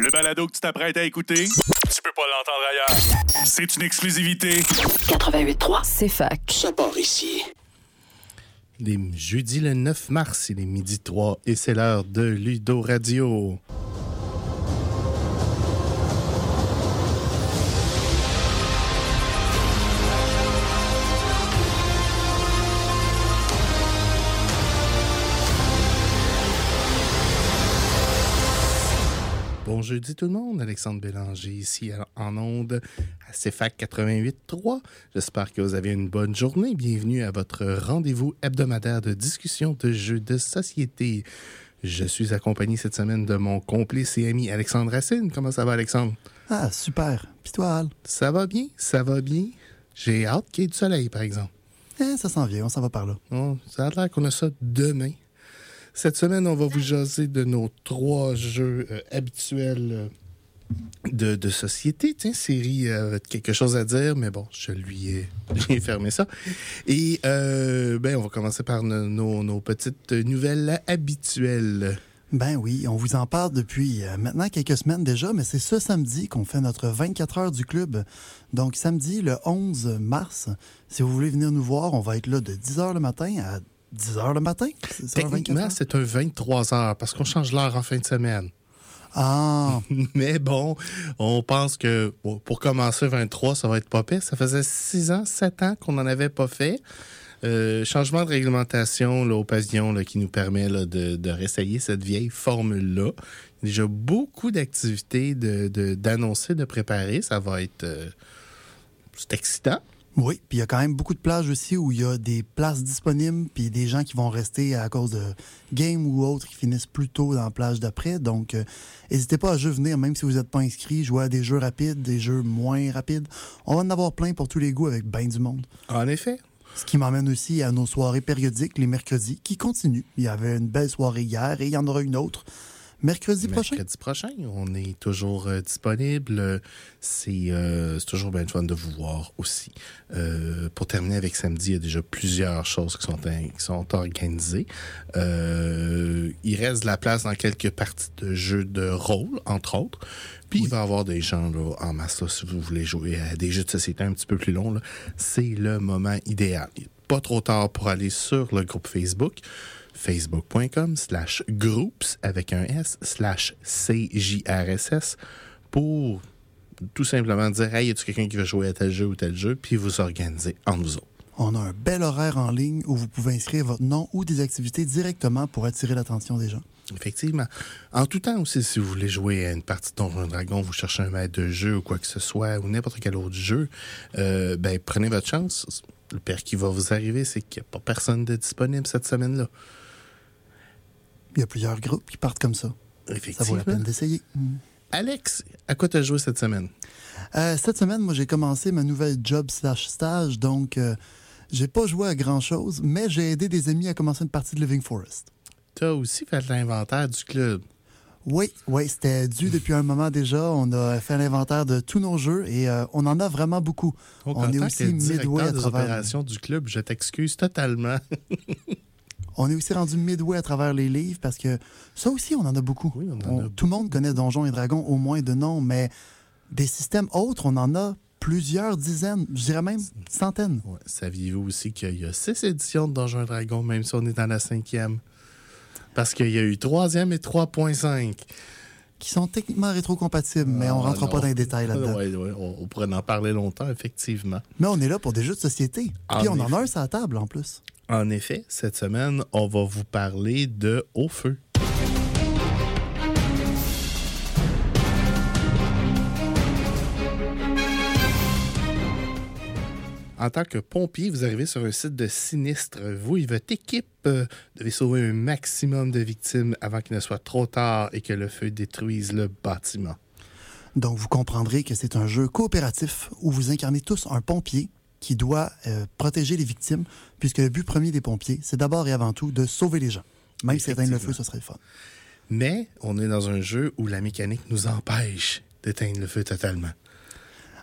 Le balado que tu t'apprêtes à écouter, tu peux pas l'entendre ailleurs. C'est une exclusivité. 88.3, c'est fac. Ça part ici. Les jeudi le 9 mars, il est midi 3 et c'est l'heure de Ludo Radio. Jeudi tout le monde, Alexandre Bélanger ici en onde à CFAC 88.3. J'espère que vous avez une bonne journée. Bienvenue à votre rendez-vous hebdomadaire de discussion de jeux de société. Je suis accompagné cette semaine de mon complice et ami Alexandre Racine. Comment ça va Alexandre? Ah, super. Puis toi, Al? Ça va bien, ça va bien. J'ai hâte qu'il y ait du soleil, par exemple. Eh, ça s'en vient, on s'en va par là. Oh, ça a l'air qu'on a ça demain. Cette semaine, on va vous jaser de nos trois jeux euh, habituels euh, de, société. Tiens, série euh, quelque chose à dire, mais bon, je lui ai, fermé ça. Et euh, ben, on va commencer par nos, nos, petites nouvelles habituelles. Ben oui, on vous en parle depuis maintenant quelques semaines déjà, mais c'est ce samedi qu'on fait notre 24 heures du club. Donc samedi, le 11 mars, si vous voulez venir nous voir, on va être là de 10 heures le matin à 10 heures le matin? Techniquement, c'est un 23 heures parce qu'on change l'heure en fin de semaine. Ah! Mais bon, on pense que bon, pour commencer 23, ça va être pas pire. Ça faisait 6 ans, 7 ans qu'on n'en avait pas fait. Euh, changement de réglementation là, au pavillon là, qui nous permet là, de, de réessayer cette vieille formule-là. Il y a déjà beaucoup d'activités d'annoncer, de, de, de, préparer. Ça va être... Euh, c'est excitant. Oui, puis il y a quand même beaucoup de plages aussi où il y a des places disponibles, puis des gens qui vont rester à cause de games ou autres qui finissent plus tôt dans la plage d'après. Donc, n'hésitez euh, pas à jeu venir, même si vous n'êtes pas inscrit, jouer à des jeux rapides, des jeux moins rapides. On va en avoir plein pour tous les goûts avec bien du monde. En effet. Ce qui m'emmène aussi à nos soirées périodiques, les mercredis, qui continuent. Il y avait une belle soirée hier et il y en aura une autre mercredi prochain? Mercredi prochain, on est toujours euh, disponible. C'est euh, toujours bien fun de vous voir aussi. Euh, pour terminer avec samedi, il y a déjà plusieurs choses qui sont, qui sont organisées. Euh, il reste de la place dans quelques parties de jeux de rôle, entre autres. Puis oui. il va y avoir des gens là, en masse, là, si vous voulez jouer à des jeux de société un petit peu plus longs. C'est le moment idéal. Il pas trop tard pour aller sur le groupe Facebook facebook.com slash groups avec un S slash CJRSS pour tout simplement dire Hey, y a-tu quelqu'un qui veut jouer à tel jeu ou tel jeu? Puis vous organiser entre vous autres. On a un bel horaire en ligne où vous pouvez inscrire votre nom ou des activités directement pour attirer l'attention des gens. Effectivement. En tout temps aussi, si vous voulez jouer à une partie de Donjon Dragon, vous cherchez un maître de jeu ou quoi que ce soit, ou n'importe quel autre jeu, euh, ben prenez votre chance. Le pire qui va vous arriver, c'est qu'il n'y a pas personne de disponible cette semaine-là. Il y a plusieurs groupes qui partent comme ça. Ça vaut la peine d'essayer. Mm. Alex, à quoi tu as joué cette semaine? Euh, cette semaine, moi, j'ai commencé ma nouvelle job slash stage, donc euh, j'ai pas joué à grand-chose, mais j'ai aidé des amis à commencer une partie de Living Forest. Tu as aussi fait l'inventaire du club. Oui, oui, c'était dû depuis un moment déjà. On a fait l'inventaire de tous nos jeux et euh, on en a vraiment beaucoup. Oh, on est aussi midway à travers... opérations du club. Je t'excuse totalement. On est aussi rendu midway à travers les livres parce que ça aussi, on en a beaucoup. Oui, on en on, a tout beaucoup. le monde connaît Donjons et Dragons au moins de nom, mais des systèmes autres, on en a plusieurs dizaines, je dirais même centaines. Ouais. Saviez-vous aussi qu'il y a six éditions de Donjons et Dragons, même si on est dans la cinquième? Parce qu'il y a eu troisième et 3.5 qui sont techniquement rétrocompatibles, mais on ne rentre non. pas dans les détails là-dedans. Ouais, ouais, on, on, pourrait en parler longtemps, effectivement. Mais on est là pour des jeux de société. En Puis on effet. en a un sur la table en plus. En effet, cette semaine, on va vous parler de Au Feu. En tant que pompier, vous arrivez sur un site de sinistre. Vous et votre équipe euh, devez sauver un maximum de victimes avant qu'il ne soit trop tard et que le feu détruise le bâtiment. Donc, vous comprendrez que c'est un jeu coopératif où vous incarnez tous un pompier qui doit euh, protéger les victimes, puisque le but premier des pompiers, c'est d'abord et avant tout de sauver les gens. Même si éteindre le feu, ce serait le fun. Mais on est dans un jeu où la mécanique nous empêche d'éteindre le feu totalement.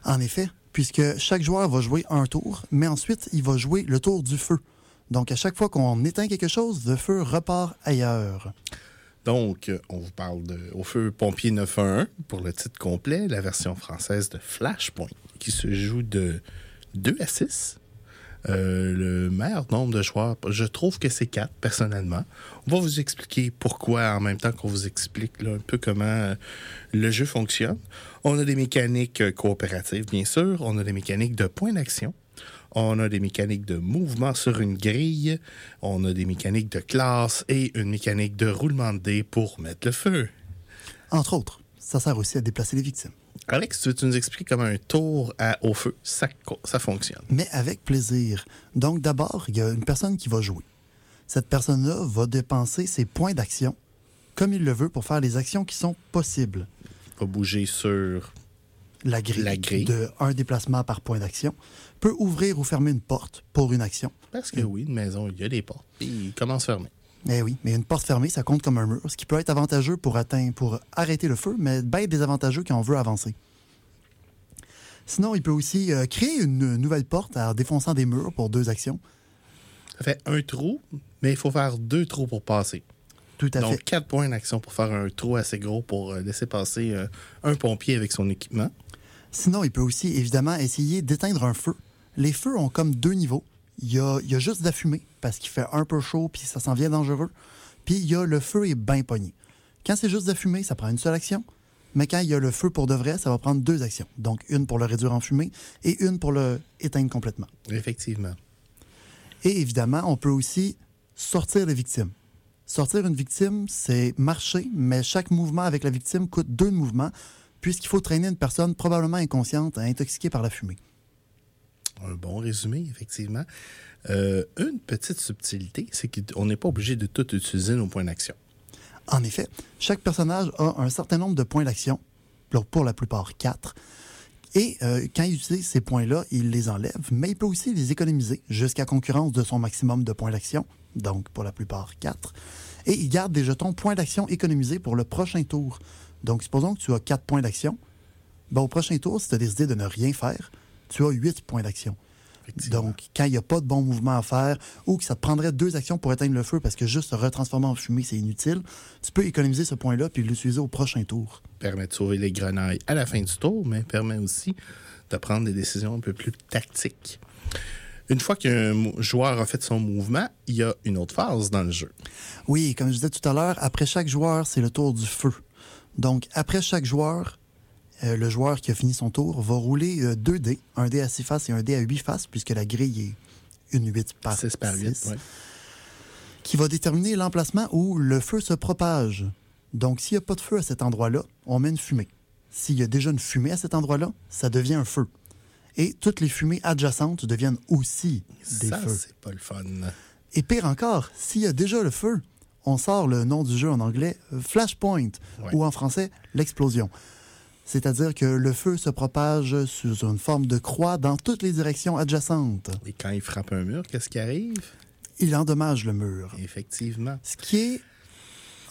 En effet, puisque chaque joueur va jouer un tour, mais ensuite, il va jouer le tour du feu. Donc, à chaque fois qu'on éteint quelque chose, le feu repart ailleurs. Donc, on vous parle de Au feu pompier 911 pour le titre complet, la version française de Flashpoint, qui se joue de 2 à 6. Euh, le meilleur nombre de joueurs, je trouve que c'est 4, personnellement. On va vous expliquer pourquoi en même temps qu'on vous explique un peu comment euh, le jeu fonctionne. On a des mécaniques euh, coopératives, bien sûr. On a des mécaniques de point d'action. On a des mécaniques de mouvement sur une grille. On a des mécaniques de classe et une mécanique de roulement de dés pour mettre le feu. Entre autres, ça sert aussi à déplacer les victimes. Alex, tu veux nous expliquer comment un tour à, au feu, ça, ça fonctionne? Mais avec plaisir. Donc d'abord, il y a une personne qui va jouer. Cette personne-là va dépenser ses points d'action comme il le veut pour faire les actions qui sont possibles. Va bouger sur la grille, la grille. de un déplacement par point d'action, peut ouvrir ou fermer une porte pour une action. Parce que oui, une maison, il y a des portes. Il commence à fermer. Eh oui, mais une porte fermée, ça compte comme un mur, ce qui peut être avantageux pour atteindre, pour arrêter le feu, mais bien désavantageux quand on veut avancer. Sinon, il peut aussi euh, créer une nouvelle porte en défonçant des murs pour deux actions. Ça fait un trou, mais il faut faire deux trous pour passer. Tout à Donc, fait. quatre points d'action pour faire un trou assez gros pour euh, laisser passer euh, un pompier avec son équipement. Sinon, il peut aussi évidemment essayer d'éteindre un feu. Les feux ont comme deux niveaux. Il y a, il y a juste de la fumée parce qu'il fait un peu chaud puis ça s'en vient dangereux. Puis il y a le feu est bien pogné. Quand c'est juste de la fumée, ça prend une seule action. Mais quand il y a le feu pour de vrai, ça va prendre deux actions. Donc une pour le réduire en fumée et une pour le éteindre complètement. Effectivement. Et évidemment, on peut aussi sortir les victimes. Sortir une victime, c'est marcher, mais chaque mouvement avec la victime coûte deux mouvements, puisqu'il faut traîner une personne probablement inconsciente, intoxiquée par la fumée. Un bon résumé, effectivement. Euh, une petite subtilité, c'est qu'on n'est pas obligé de tout utiliser nos points d'action. En effet, chaque personnage a un certain nombre de points d'action, pour- la plupart quatre. Et euh, quand il utilise ces points-là, il les enlève, mais il peut aussi les économiser jusqu'à concurrence de son maximum de points d'action, donc pour la plupart quatre. Et il garde des jetons points d'action économisés pour le prochain tour. Donc, supposons que tu as quatre points d'action. Au prochain tour, si tu as décidé de ne rien faire, tu as huit points d'action. Donc, quand il n'y a pas de bon mouvement à faire ou que ça te prendrait deux actions pour éteindre le feu parce que juste se retransformer en fumée, c'est inutile, tu peux économiser ce point-là puis l'utiliser au prochain tour. permet de sauver les grenailles à la fin du tour, mais permet aussi de prendre des décisions un peu plus tactiques. Une fois qu'un joueur a fait son mouvement, il y a une autre phase dans le jeu. Oui, comme je disais tout à l'heure, après chaque joueur, c'est le tour du feu. Donc, après chaque joueur, euh, le joueur qui a fini son tour va rouler euh, deux dés, un dé à six faces et un dé à huit faces, puisque la grille est une 8 par 6 par 8. six. qui va déterminer l'emplacement où le feu se propage. Donc, s'il n'y a pas de feu à cet endroit-là, on met une fumée. S'il y a déjà une fumée à cet endroit-là, ça devient un feu. Et toutes les fumées adjacentes deviennent aussi des Ça, feux. c'est pas le fun. Et pire encore, s'il y a déjà le feu, on sort le nom du jeu en anglais euh, Flashpoint Ouais. ou en français l'explosion. C'est-à-dire que le feu se propage sous une forme de croix dans toutes les directions adjacentes. Et quand il frappe un mur, qu'est-ce qui arrive? Il endommage le mur. Effectivement. Ce qui est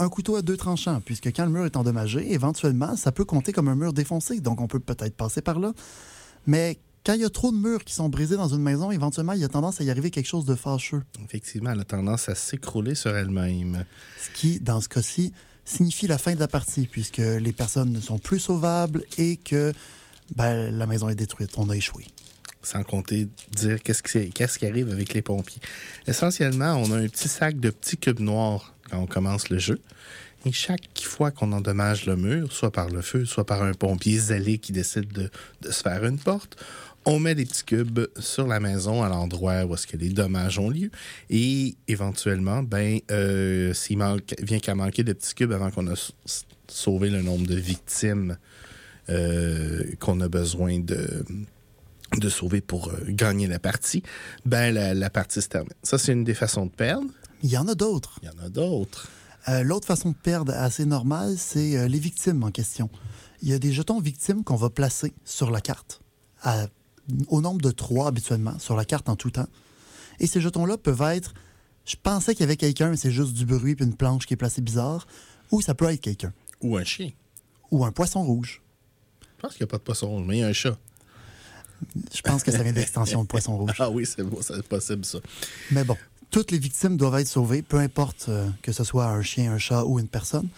un couteau à deux tranchants, puisque quand le mur est endommagé, éventuellement, ça peut compter comme un mur défoncé, donc on peut peut-être passer par là. Mais quand il y a trop de murs qui sont brisés dans une maison, éventuellement, il y a tendance à y arriver quelque chose de fâcheux. Effectivement, elle a tendance à s'écrouler sur elle-même. Ce qui, dans ce cas-ci, signifie la fin de la partie, puisque les personnes ne sont plus sauvables et que ben, la maison est détruite. On a échoué. Sans compter dire qu'est-ce qui, arrive avec les pompiers. Essentiellement, on a un petit sac de petits cubes noirs quand on commence le jeu. Et chaque fois qu'on endommage le mur, soit par le feu, soit par un pompier zélé qui décide de, de se faire une porte, on met des petits cubes sur la maison à l'endroit où est-ce que les dommages ont lieu. Et éventuellement, ben, euh, s'il manque, vient qu'à manquer de petits cubes avant qu'on a sauvé le nombre de victimes euh, qu'on a besoin de, de sauver pour euh, gagner la partie, ben la, la partie se termine. Ça, c'est une des façons de perdre. Il y en a d'autres. Il y en a d'autres. Euh, L'autre façon de perdre assez normale, c'est euh, les victimes en question. Il y a des jetons victimes qu'on va placer sur la carte, à- au nombre de trois habituellement, sur la carte en tout temps. Et ces jetons-là peuvent être je pensais qu'il y avait quelqu'un, mais c'est juste du bruit puis une planche qui est placée bizarre, ou ça peut être quelqu'un, Ou un chien. ou un poisson rouge. Je pense qu'il n'y a pas de poisson rouge, mais il y a un chat. Je pense que ça vient de l'extension de poisson rouge. Ah oui, c'est bon, c'est possible, ça. Mais bon, Toutes les victimes doivent être sauvées, peu importe euh, que ce soit un chien, un chat ou une personne.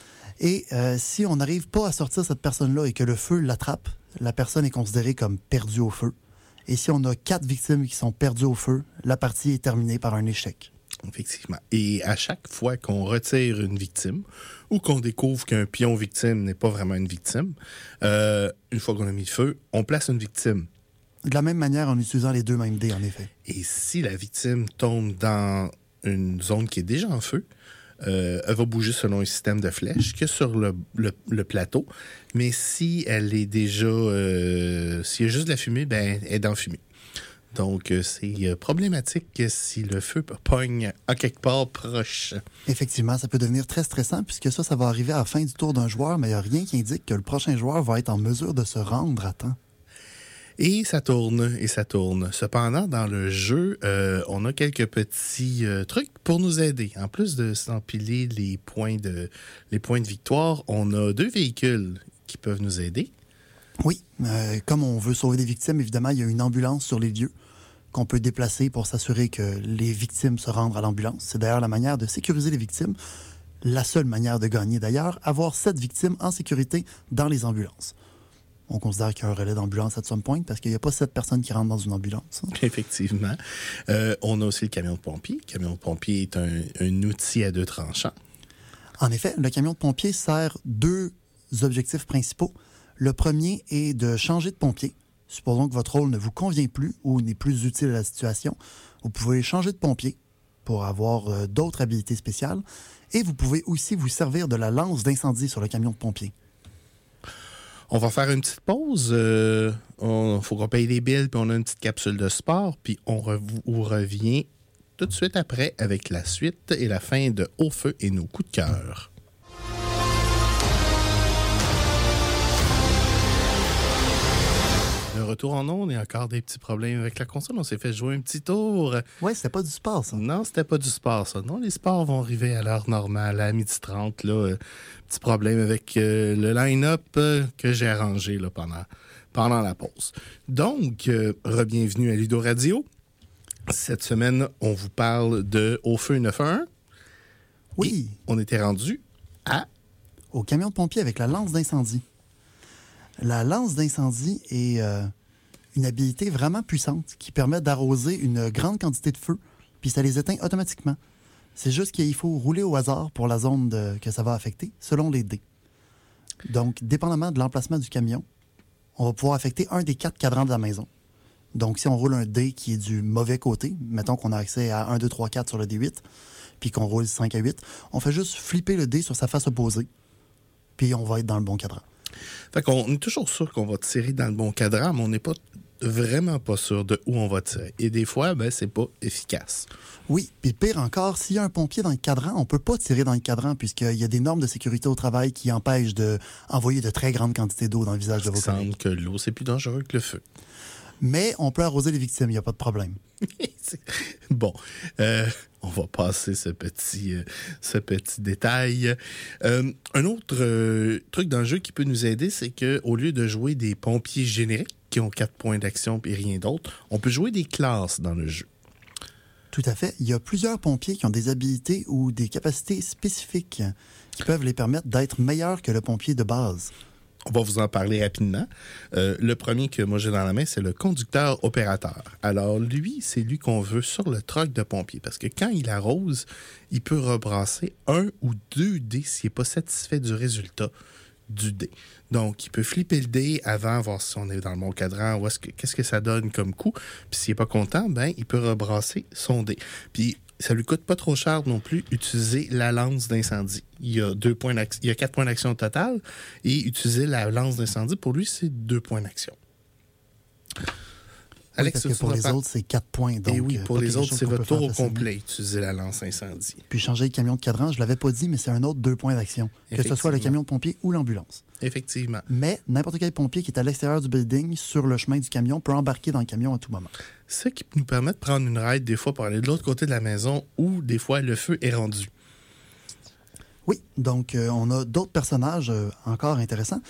Et euh, si on n'arrive pas à sortir cette personne-là et que le feu l'attrape, la personne est considérée comme perdue au feu. Et si on a quatre victimes qui sont perdues au feu, la partie est terminée par un échec. Effectivement. Et à chaque fois qu'on retire une victime ou qu'on découvre qu'un pion victime n'est pas vraiment une victime, euh, une fois qu'on a mis le feu, on place une victime. De la même manière en utilisant les deux mêmes dés, en effet. Et si la victime tombe dans une zone qui est déjà en feu, euh, elle va bouger selon un système de flèches que sur le, plateau. Mais si elle est déjà. Euh, s'il y a juste de la fumée, ben, elle est dans fumée. Donc, euh, c'est problématique si le feu pogne à quelque part proche. Effectivement, ça peut devenir très stressant puisque ça, ça va arriver à la fin du tour d'un joueur, mais il n'y a rien qui indique que le prochain joueur va être en mesure de se rendre à temps. Et ça tourne, et ça tourne. Cependant, dans le jeu, euh, on a quelques petits euh, trucs pour nous aider. En plus de s'empiler les points de les points de victoire, on a deux véhicules qui peuvent nous aider. Oui, euh, comme on veut sauver des victimes, évidemment, il y a une ambulance sur les lieux qu'on peut déplacer pour s'assurer que les victimes se rendent à l'ambulance. C'est d'ailleurs la manière de sécuriser les victimes. La seule manière de gagner, d'ailleurs, avoir sept victimes en sécurité dans les ambulances on considère qu'il y a un relais d'ambulance à some point parce qu'il n'y a pas sept personnes qui rentrent dans une ambulance. Effectivement. Euh, on a aussi le camion de pompier. Le camion de pompier est un, outil à deux tranchants. En effet, le camion de pompier sert deux objectifs principaux. Le premier est de changer de pompier. Supposons que votre rôle ne vous convient plus ou n'est plus utile à la situation. Vous pouvez changer de pompier pour avoir euh, d'autres habilités spéciales. Et vous pouvez aussi vous servir de la lance d'incendie sur le camion de pompier. On va faire une petite pause. Il euh, faut qu'on paye les billes, puis on a une petite capsule de sport, puis on revient tout de suite après avec la suite et la fin de Haut Feu et nos coups de cœur. Retour en ondes et encore des petits problèmes avec la console. On s'est fait jouer un petit tour. Ouais, c'était pas du sport, ça. Non, c'était pas du sport, ça. Non, les sports vont arriver à l'heure normale, à midi 30. Là, euh, petit problème avec euh, le line-up euh, que j'ai arrangé là, pendant, pendant la pause. Donc, re-bienvenue à Ludo Radio. Cette semaine, on vous parle de Au Feu 911. Oui. on était rendu à. Au camion de pompier avec la lance d'incendie. La lance d'incendie est une habilité vraiment puissante qui permet d'arroser une grande quantité de feu, puis ça les éteint automatiquement. C'est juste qu'il faut rouler au hasard pour la zone que ça va affecter, selon les dés. Donc, dépendamment de l'emplacement du camion, on va pouvoir affecter un des quatre cadrans de la maison. Donc, si on roule un dé qui est du mauvais côté, mettons qu'on a accès à 1, 2, 3, 4 sur le D8, puis qu'on roule 5 à 8, on fait juste flipper le dé sur sa face opposée, puis on va être dans le bon cadran. Fait qu'on est toujours sûr qu'on va tirer dans le bon cadran, mais on n'est pas vraiment pas sûr de où on va tirer. Et des fois, ben, c'est pas efficace. Oui, puis pire encore, s'il y a un pompier dans le cadran, on peut pas tirer dans le cadran puisqu'il y a des normes de sécurité au travail qui empêchent d'envoyer de très grandes quantités d'eau dans le visage de vos collègues. semble que l'eau, c'est plus dangereux que le feu. Mais on peut arroser les victimes, il n'y a pas de problème. bon, euh, on va passer ce petit, euh, ce petit détail. Euh, un autre truc dans le jeu qui peut nous aider, c'est qu'au lieu de jouer des pompiers génériques, qui ont quatre points d'action et rien d'autre. On peut jouer des classes dans le jeu. Tout à fait. Il y a plusieurs pompiers qui ont des habilités ou des capacités spécifiques qui peuvent les permettre d'être meilleurs que le pompier de base. On va vous en parler rapidement. Euh, le premier que moi j'ai dans la main, c'est le conducteur opérateur. Alors lui, c'est lui qu'on veut sur le troc de pompier parce que quand il arrose, il peut rebrasser un ou deux dés s'il n'est pas satisfait du résultat du dé. Donc, il peut flipper le dé avant, voir si on est dans le bon cadran, qu'est-ce que ça donne comme coup. Puis s'il n'est pas content, ben, il peut rebrasser son dé. Puis ça lui coûte pas trop cher non plus utiliser la lance d'incendie. Il y a deux points il y a quatre points d'action au total et utiliser la lance d'incendie pour lui c'est deux points d'action. Alex, parce que pour les autres, c'est 4 points. Donc, Et oui, euh, pour les autres, c'est votre tour au complet, utiliser la lance incendie. Puis changer le camion de cadran, je ne l'avais pas dit, mais c'est un autre deux points d'action. Que ce soit le camion de pompier ou l'ambulance. Effectivement. Mais n'importe quel pompier qui est à l'extérieur du building, sur le chemin du camion, peut embarquer dans le camion à tout moment. Ce qui nous permet de prendre une ride des fois pour aller de l'autre côté de la maison où des fois le feu est rendu. Oui, donc euh, on a d'autres personnages euh, encore intéressants.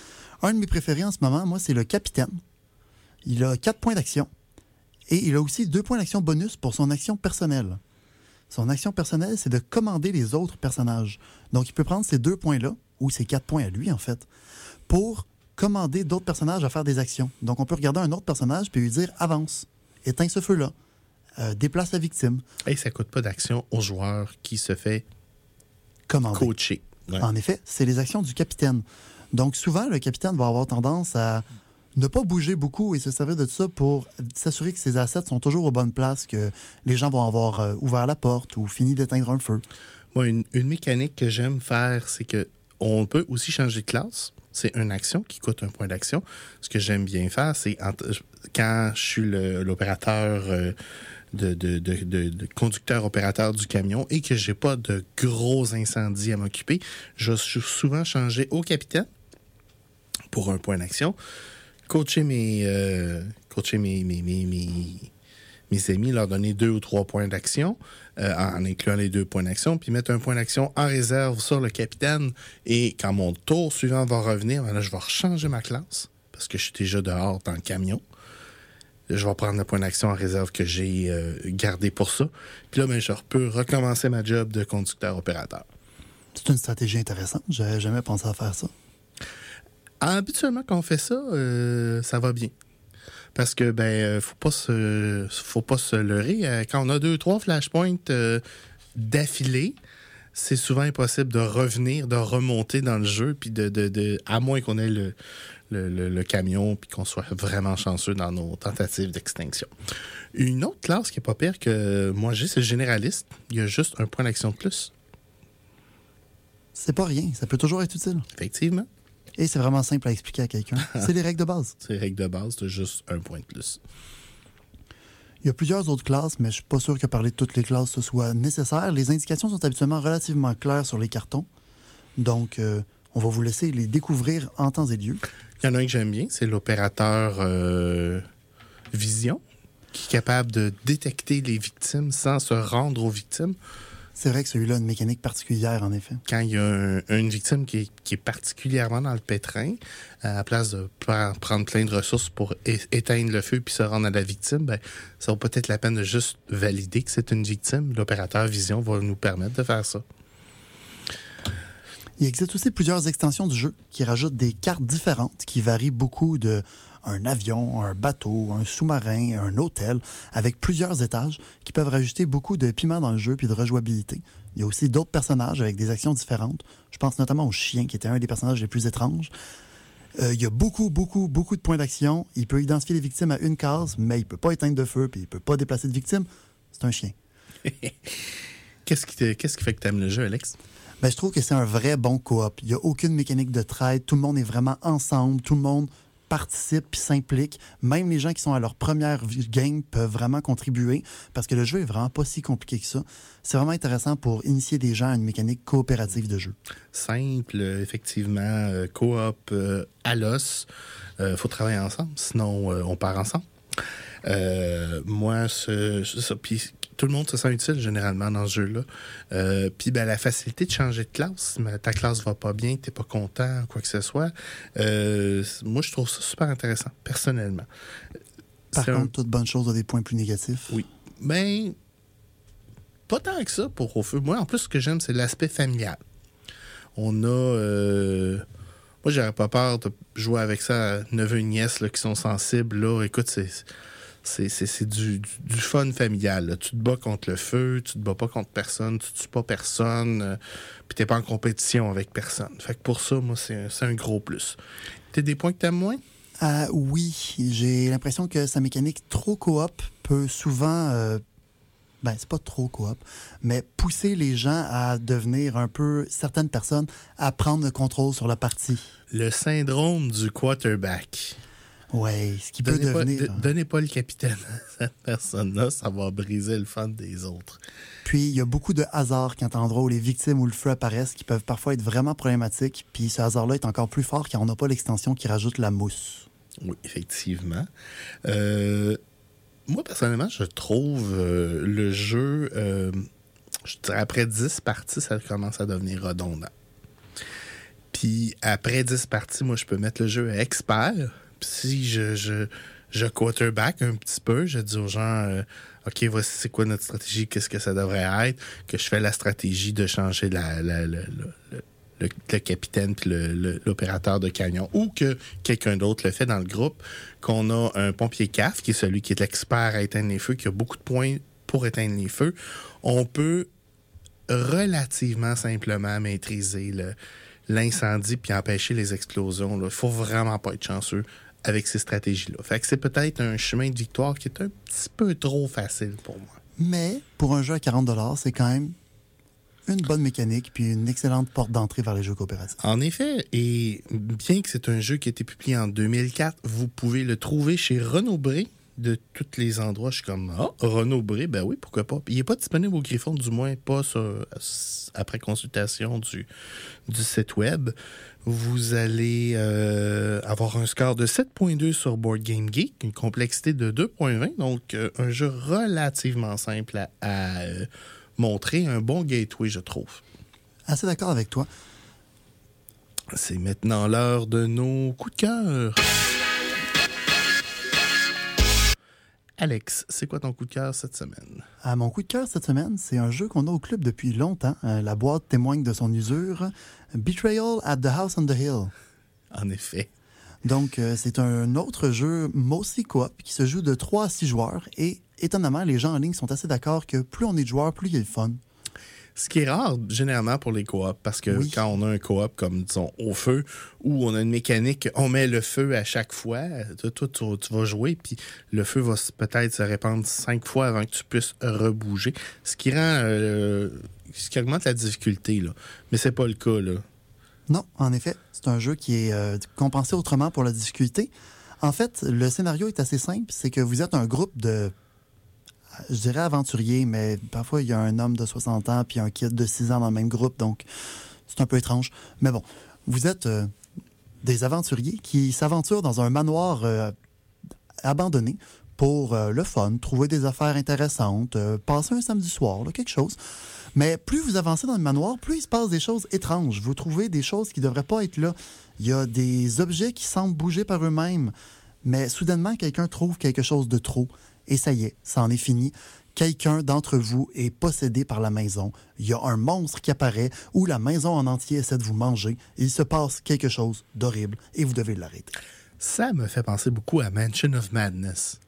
Un de mes préférés en ce moment, moi, c'est le capitaine. Il a quatre points d'action. Et il a aussi deux points d'action bonus pour son action personnelle. Son action personnelle, c'est de commander les autres personnages. Donc, il peut prendre ces deux points-là, ou ces quatre points à lui, en fait, pour commander d'autres personnages à faire des actions. Donc, on peut regarder un autre personnage puis lui dire avance, éteins ce feu-là, euh, déplace la victime. Et ça coûte pas d'action au joueur qui se fait Commander. coacher. Ouais. En effet, c'est les actions du capitaine. Donc, souvent, le capitaine va avoir tendance à ne pas bouger beaucoup et se servir de ça pour s'assurer que ses assets sont toujours aux bonnes places, que les gens vont avoir euh, ouvert la porte ou fini d'éteindre un feu. Moi, une, mécanique que j'aime faire, c'est que on peut aussi changer de classe. C'est une action qui coûte un point d'action. Ce que j'aime bien faire, c'est quand je suis l'opérateur euh, de, de, de- de- de conducteur opérateur du camion et que j'ai pas de gros incendies à m'occuper, je suis souvent changé au capitaine pour un point d'action, coacher mes euh, coacher mes, mes, mes, mes- amis, leur donner deux ou trois points d'action, euh, en incluant les deux points d'action, puis mettre un point d'action en réserve sur le capitaine. Et quand mon tour suivant va revenir, ben là, je vais changer ma classe parce que je suis déjà dehors dans le camion. Je vais prendre le point d'action en réserve que j'ai euh, gardé pour ça. Puis là, ben, je peux recommencer ma job de conducteur-opérateur. C'est une stratégie intéressante. J'avais jamais pensé à faire ça. Habituellement, quand on fait ça, euh, ça va bien. Parce que ben euh, faut pas se faut pas se leurrer. Euh, Quand on a deux, trois flashpoints euh, d'affilée, c'est souvent impossible de revenir, de remonter dans le jeu, puis de, de, de- à moins qu'on ait le, le, le- le camion, puis qu'on soit vraiment chanceux dans nos tentatives d'extinction. Une autre classe qui est pas pire que moi j'ai, c'est le généraliste. Il y a juste un point d'action de plus, C'est pas rien. Ça peut toujours être utile. effectivement. Et c'est vraiment simple à expliquer à quelqu'un. C'est les règles de base. C'est règle de base, c'est juste un point de plus. Il y a plusieurs autres classes, mais je suis pas sûr que parler de toutes les classes ce soit nécessaire. Les indications sont habituellement relativement claires sur les cartons. Donc, euh, on va vous laisser les découvrir en temps et lieu. Il y en a un que j'aime bien, c'est l'opérateur euh, Vision, qui est capable de détecter les victimes sans se rendre aux victimes. C'est vrai que celui-là a une mécanique particulière, en effet. Quand il y a un- une victime qui est, qui est particulièrement dans le pétrin, à la place de pre- prendre plein de ressources pour éteindre le feu puis se rendre à la victime, ben, ça vaut peut-être la peine de juste valider que c'est une victime. L'opérateur Vision va nous permettre de faire ça. Il existe aussi plusieurs extensions du jeu qui rajoutent des cartes différentes qui varient beaucoup de un avion, un bateau, un sous-marin, un hôtel, avec plusieurs étages qui peuvent rajouter beaucoup de piment dans le jeu puis de rejouabilité. Il y a aussi d'autres personnages avec des actions différentes. Je pense notamment au chien qui était un des personnages les plus étranges. Euh, il y a beaucoup, beaucoup, beaucoup de points d'action. Il peut identifier les victimes à une case, mais il peut pas éteindre de feu puis il peut pas déplacer de victime. C'est un chien. Qu'est-ce qui, te- qu'est-ce qui fait que tu aimes le jeu, Alex? Ben, je trouve que c'est un vrai bon coop. Il n'y a aucune mécanique de trade. Tout le monde est vraiment ensemble. Tout le monde participe puis s'implique. Même les gens qui sont à leur première game peuvent vraiment contribuer parce que le jeu est vraiment pas si compliqué que ça. C'est vraiment intéressant pour initier des gens à une mécanique coopérative de jeu. simple, euh, effectivement, euh, coop euh, à l'os. Euh, faut travailler ensemble, sinon on part ensemble. Moi, ce, ça, puis tout le monde se sent utile généralement dans ce jeu-là. Euh, puis ben, la facilité de changer de classe, mais ta classe va pas bien, t'es pas content, quoi que ce soit. euh, moi, je trouve ça super intéressant, personnellement. Par C'est un- contre, toute bonne chose a des points plus négatifs. oui. Ben, pas tant que ça pour au feu. Moi, en plus, ce que j'aime, c'est l'aspect familial. On a. euh, moi, j'aurais pas peur de jouer avec ça à neveu et nièce là, qui sont sensibles. Là. Écoute, c'est. C'est, du, du, du fun familial. là. Tu te bats contre le feu, tu te bats pas contre personne, tu tues pas personne, euh, puis t'es pas en compétition avec personne. Fait que pour ça, moi, c'est, un gros plus. T'as des points que t'aimes moins? Ah oui, j'ai l'impression que sa mécanique trop coop peut souvent, euh, ben c'est pas trop coop, mais pousser les gens à devenir un peu, certaines personnes, à prendre le contrôle sur la partie. Le syndrome du quarterback. Ouais, ce qui peut pas, devenir. de- donnez pas le capitaine à cette personne-là, ça va briser le fun des autres. Puis il y a beaucoup de hasard quand endroit où les victimes ou le feu apparaissent qui peuvent parfois être vraiment problématiques. Puis ce hasard-là est encore plus fort car on n'a pas l'extension qui rajoute la mousse. Oui, effectivement. Euh, moi, personnellement, je trouve euh, le jeu, euh, je dirais après 10 parties, ça commence à devenir redondant. Puis après 10 parties, moi, je peux mettre le jeu à expert. Si je, je, quarterback un petit peu. Je dis aux gens, euh, OK, voici c'est quoi notre stratégie, qu'est-ce que ça devrait être, que je fais la stratégie de changer le, le capitaine puis l'opérateur de camion ou que quelqu'un d'autre le fait dans le groupe, qu'on a un pompier CAF, qui est celui qui est l'expert à éteindre les feux, qui a beaucoup de points pour éteindre les feux, on peut relativement simplement maîtriser l'incendie puis empêcher les explosions. Il faut vraiment pas être chanceux avec ces stratégies-là. Fait que c'est peut-être un chemin de victoire qui est un petit peu trop facile pour moi. Mais pour un jeu à 40 c'est quand même une bonne mécanique puis une excellente porte d'entrée vers les jeux coopératifs. En effet, et bien que c'est un jeu qui a été publié en 2004, vous pouvez le trouver chez Renaud Bré de tous les endroits. Je suis comme, ah, Renaud Bré, ben oui, pourquoi pas. Il n'est pas disponible au Griffon, du moins pas sur- après consultation du, du site web. Vous allez euh, avoir un score de 7.2 sur Board Game Geek, une complexité de 2.20, donc euh, un jeu relativement simple à, à, euh, montrer, un bon gateway, je trouve. Assez d'accord avec toi. C'est maintenant l'heure de nos coups de cœur. Alex, c'est quoi ton coup de cœur cette semaine? À mon coup de cœur cette semaine, c'est un jeu qu'on a au club depuis longtemps. Euh, la boîte témoigne de son usure. Betrayal at the House on the Hill. En effet. Donc, euh, c'est un autre jeu mostly coop qui se joue de 3 à 6 joueurs. Et étonnamment, les gens en ligne sont assez d'accord que plus on est de joueurs, plus il y a le fun. Ce qui est rare généralement pour les coops, parce que Oui. quand on a un coop comme, disons, au feu, où on a une mécanique, on met le feu à chaque fois, toi, toi, tu, tu vas jouer, puis le feu va peut-être se répandre cinq fois avant que tu puisses rebouger, ce qui rend, euh, ce qui augmente la difficulté, là. Mais c'est pas le cas, là. Non, en effet, c'est un jeu qui est euh, compensé autrement pour la difficulté. En fait, le scénario est assez simple, c'est que vous êtes un groupe de, je dirais aventuriers, mais parfois il y a un homme de 60 ans puis un kid de 6 ans dans le même groupe, donc c'est un peu étrange. Mais bon, vous êtes euh, des aventuriers qui s'aventurent dans un manoir euh, abandonné pour euh, le fun, trouver des affaires intéressantes, passer un samedi soir, quelque chose. Mais plus vous avancez dans le manoir, plus il se passe des choses étranges. Vous trouvez des choses qui ne devraient pas être là. Il y a des objets qui semblent bouger par eux-mêmes. Mais soudainement, quelqu'un trouve quelque chose de trop. Et ça y est, ça en est fini. Quelqu'un d'entre vous est possédé par la maison. Il y a un monstre qui apparaît ou la maison en entier essaie de vous manger. Il se passe quelque chose d'horrible et vous devez l'arrêter. Ça me fait penser beaucoup à Mansion of Madness.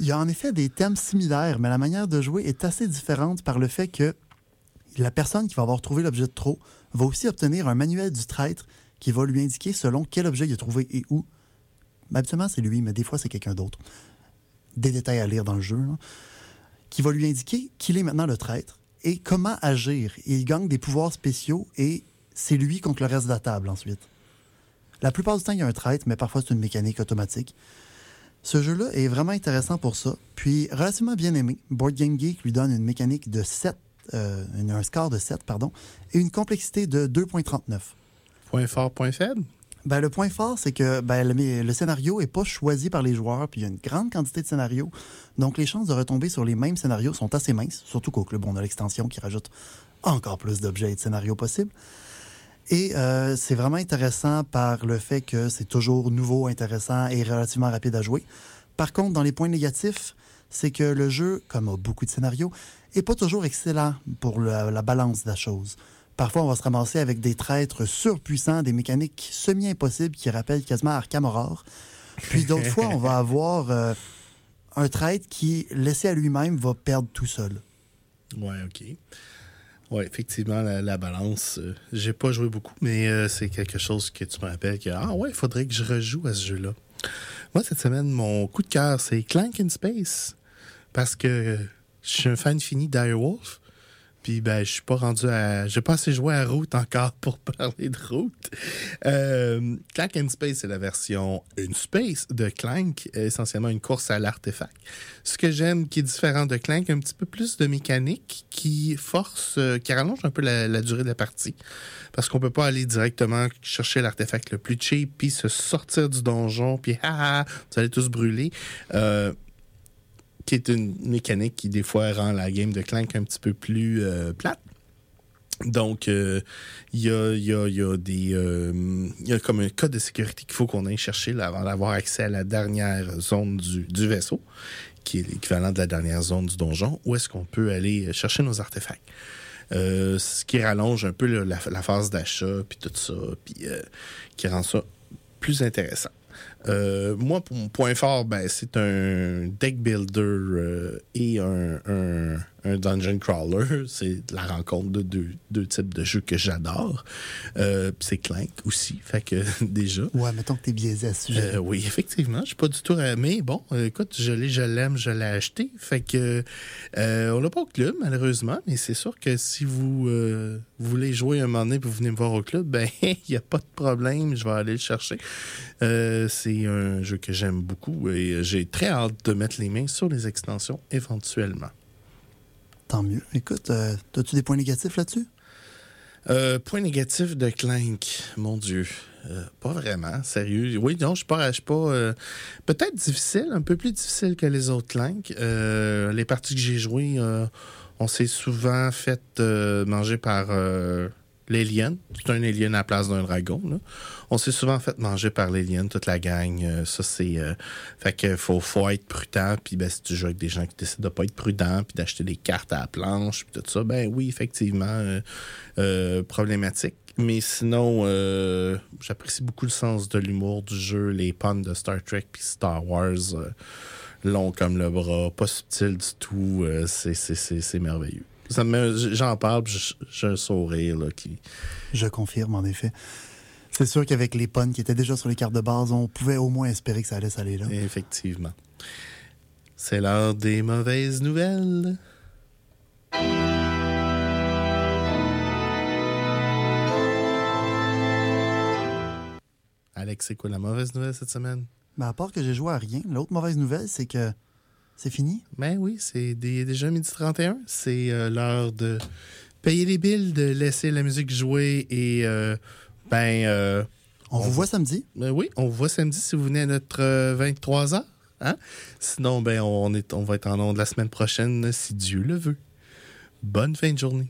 Il y a en effet des thèmes similaires, mais la manière de jouer est assez différente par le fait que la personne qui va avoir trouvé l'objet de trop va aussi obtenir un manuel du traître qui va lui indiquer selon quel objet il a trouvé et où. Ben, habituellement, c'est lui, mais des fois, c'est quelqu'un d'autre. Des détails à lire dans le jeu. Qui va lui indiquer qu'il est maintenant le traître et comment agir. Il gagne des pouvoirs spéciaux et c'est lui contre le reste de la table ensuite. La plupart du temps, il y a un traître, mais parfois, c'est une mécanique automatique. Ce jeu-là est vraiment intéressant pour ça, puis relativement bien aimé. Board Game Geek lui donne une mécanique de 7, euh, un score de 7, pardon, et une complexité de 2.39. Point fort, point faible? Ben, le point fort, c'est que ben, le, scénario n'est pas choisi par les joueurs, puis il y a une grande quantité de scénarios. Donc, les chances de retomber sur les mêmes scénarios sont assez minces, surtout qu'au club, on a l'extension qui rajoute encore plus d'objets et de scénarios possibles. Et euh, c'est vraiment intéressant par le fait que c'est toujours nouveau, intéressant et relativement rapide à jouer. Par contre, dans les points négatifs, c'est que le jeu, comme a beaucoup de scénarios, est pas toujours excellent pour la, la balance de la chose. Parfois, on va se ramasser avec des traîtres surpuissants, des mécaniques semi-impossibles qui rappellent quasiment Arkham Horror. Puis d'autres fois, on va avoir euh, un traître qui, laissé à lui-même, va perdre tout seul. Ouais, OK. Ouais, effectivement, la, la balance, euh, j'ai pas joué beaucoup, mais euh, c'est quelque chose que tu me rappelles que, ah ouais, il faudrait que je rejoue à ce jeu-là. Moi, cette semaine, mon coup de cœur, c'est Clank in Space. Parce que je suis un fan fini d'Irewolf. Puis, ben, je suis pas rendu à. J'ai pas assez joué à Route encore pour parler de Route. Euh, Clank in Space, c'est la version In Space de Clank, essentiellement une course à l'artefact. Ce que j'aime qui est différent de Clank, un petit peu plus de mécanique qui force, euh, qui rallonge un peu la, durée de la partie. Parce qu'on peut pas aller directement chercher l'artefact le plus cheap, puis se sortir du donjon, puis ah, vous allez tous brûler. Euh, qui est une mécanique qui, des fois, rend la game de Clank un petit peu plus euh, plate. Donc, euh, il y, a, y, a, y, a, des. Euh, y a comme un code de sécurité qu'il faut qu'on aille chercher avant d'avoir accès à la dernière zone du, du vaisseau, qui est l'équivalent de la dernière zone du donjon, où est-ce qu'on peut aller chercher nos artefacts. Euh, ce qui rallonge un peu la, la, phase d'achat, puis tout ça, puis qui rend ça plus intéressant. Euh, moi, pour mon point fort, ben, c'est un deck builder euh, et un, un, un, dungeon crawler. C'est la rencontre de deux, deux, types de jeux que j'adore. Euh, c'est Clank aussi, fait que déjà. Ouais, mettons que t'es biaisé à ce sujet. Oui, effectivement, je suis pas du tout. Mais bon, écoute, je l'ai, je l'aime, je l'ai acheté. Fait que on l'a pas au club, malheureusement, mais c'est sûr que si vous, voulez jouer un moment donné et vous venez me voir au club, ben il n'y a pas de problème, je vais aller le chercher. c'est un jeu que j'aime beaucoup et j'ai très hâte de mettre les mains sur les extensions éventuellement. Tant mieux. Écoute, euh, as-tu des points négatifs là-dessus? Euh, point négatif de Clank, mon Dieu. Euh, pas vraiment, sérieux? Oui, non, je suis pas. pas euh, Peut-être difficile, un peu plus difficile que les autres Clank. Les parties que j'ai jouées, on s'est souvent fait manger par l'alien. C'est un alien à la place d'un dragon. On s'est souvent fait manger par l'alien, toute la gang. Euh, ça, c'est. Euh, fait que faut, faut être prudent. Puis ben, si tu joues avec des gens qui décident de pas être prudents, puis d'acheter des cartes à la planche, puis tout ça, ben oui, effectivement, euh, problématique. Mais sinon, j'apprécie beaucoup le sens de l'humour du jeu, les puns de Star Trek puis Star Wars. long comme le bras, pas subtil du tout. c'est merveilleux. J'en parle, j'ai un sourire. Là, qui... Je confirme, en effet. C'est sûr qu'avec les puns qui étaient déjà sur les cartes de base, on pouvait au moins espérer que ça allait s'aller là. Effectivement. C'est l'heure des mauvaises nouvelles. Alex, c'est quoi la mauvaise nouvelle cette semaine? Ben, à part que j'ai joué à rien, l'autre mauvaise nouvelle, c'est que c'est fini? Ben oui, c'est déjà midi 31. C'est euh, l'heure de payer les billes, de laisser la musique jouer et euh, ben. Euh, on, vous voit samedi? Ben oui, on vous voit samedi si vous venez à notre 23h. Hein? Sinon, ben on, est, on va être en ondes la semaine prochaine si Dieu le veut. Bonne fin de journée.